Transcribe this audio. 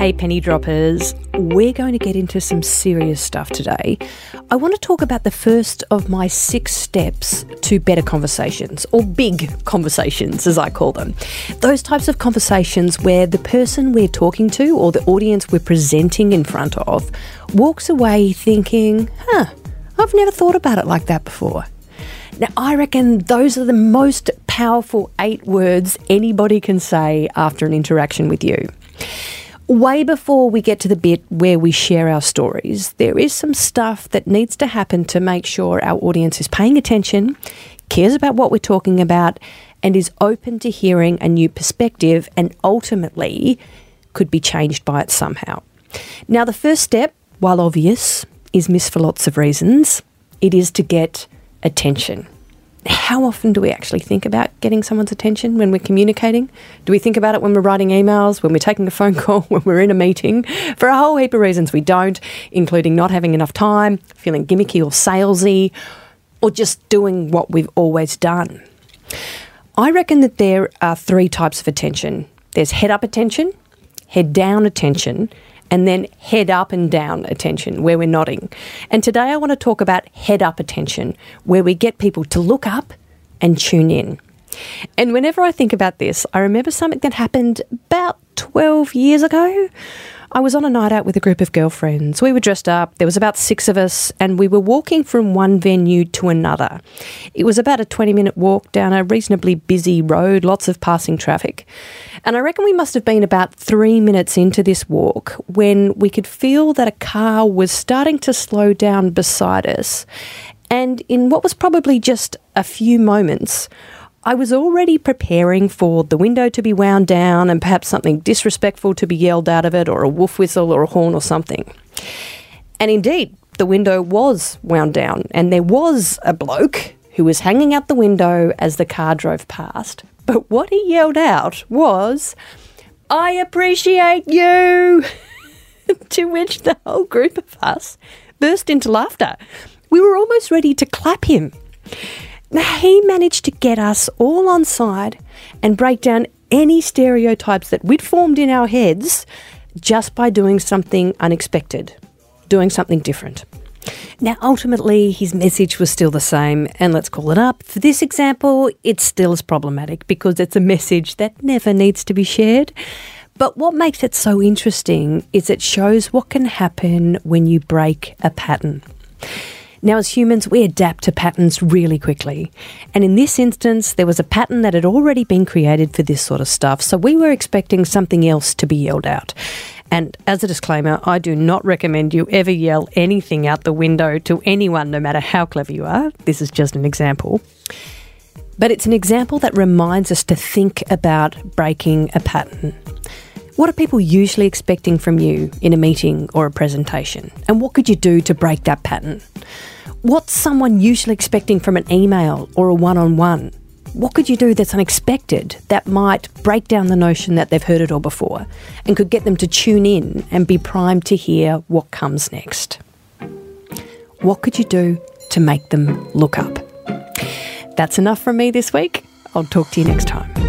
Hey, penny droppers, we're going to get into some serious stuff today. I want to talk about the first of my six steps to better conversations, or big conversations, as I call them. Those types of conversations where the person we're talking to or the audience we're presenting in front of walks away thinking, huh, I've never thought about it like that before. Now, I reckon those are the most powerful eight words anybody can say after an interaction with you way before we get to the bit where we share our stories, there is some stuff that needs to happen to make sure our audience is paying attention, cares about what we're talking about, and is open to hearing a new perspective and ultimately could be changed by it somehow. Now, the first step, while obvious, is missed for lots of reasons. It is to get attention how often do we actually think about getting someone's attention when we're communicating? Do we think about it when we're writing emails, when we're taking a phone call, when we're in a meeting? For a whole heap of reasons we don't, including not having enough time, feeling gimmicky or salesy, or just doing what we've always done. I reckon that there are three types of attention there's head up attention, head down attention, and then head up and down attention, where we're nodding. And today I want to talk about head up attention, where we get people to look up and tune in. And whenever I think about this, I remember something that happened about 12 years ago. I was on a night out with a group of girlfriends. We were dressed up, there was about six of us, and we were walking from one venue to another. It was about a 20 minute walk down a reasonably busy road, lots of passing traffic. And I reckon we must have been about three minutes into this walk when we could feel that a car was starting to slow down beside us. And in what was probably just a few moments, I was already preparing for the window to be wound down and perhaps something disrespectful to be yelled out of it, or a wolf whistle or a horn or something. And indeed, the window was wound down, and there was a bloke who was hanging out the window as the car drove past. But what he yelled out was, I appreciate you! to which the whole group of us burst into laughter. We were almost ready to clap him. He managed to get us all on side and break down any stereotypes that we'd formed in our heads just by doing something unexpected, doing something different. Now, ultimately, his message was still the same, and let's call it up. For this example, it's still as problematic because it's a message that never needs to be shared. But what makes it so interesting is it shows what can happen when you break a pattern. Now, as humans, we adapt to patterns really quickly. And in this instance, there was a pattern that had already been created for this sort of stuff. So we were expecting something else to be yelled out. And as a disclaimer, I do not recommend you ever yell anything out the window to anyone, no matter how clever you are. This is just an example. But it's an example that reminds us to think about breaking a pattern. What are people usually expecting from you in a meeting or a presentation? And what could you do to break that pattern? What's someone usually expecting from an email or a one on one? What could you do that's unexpected that might break down the notion that they've heard it all before and could get them to tune in and be primed to hear what comes next? What could you do to make them look up? That's enough from me this week. I'll talk to you next time.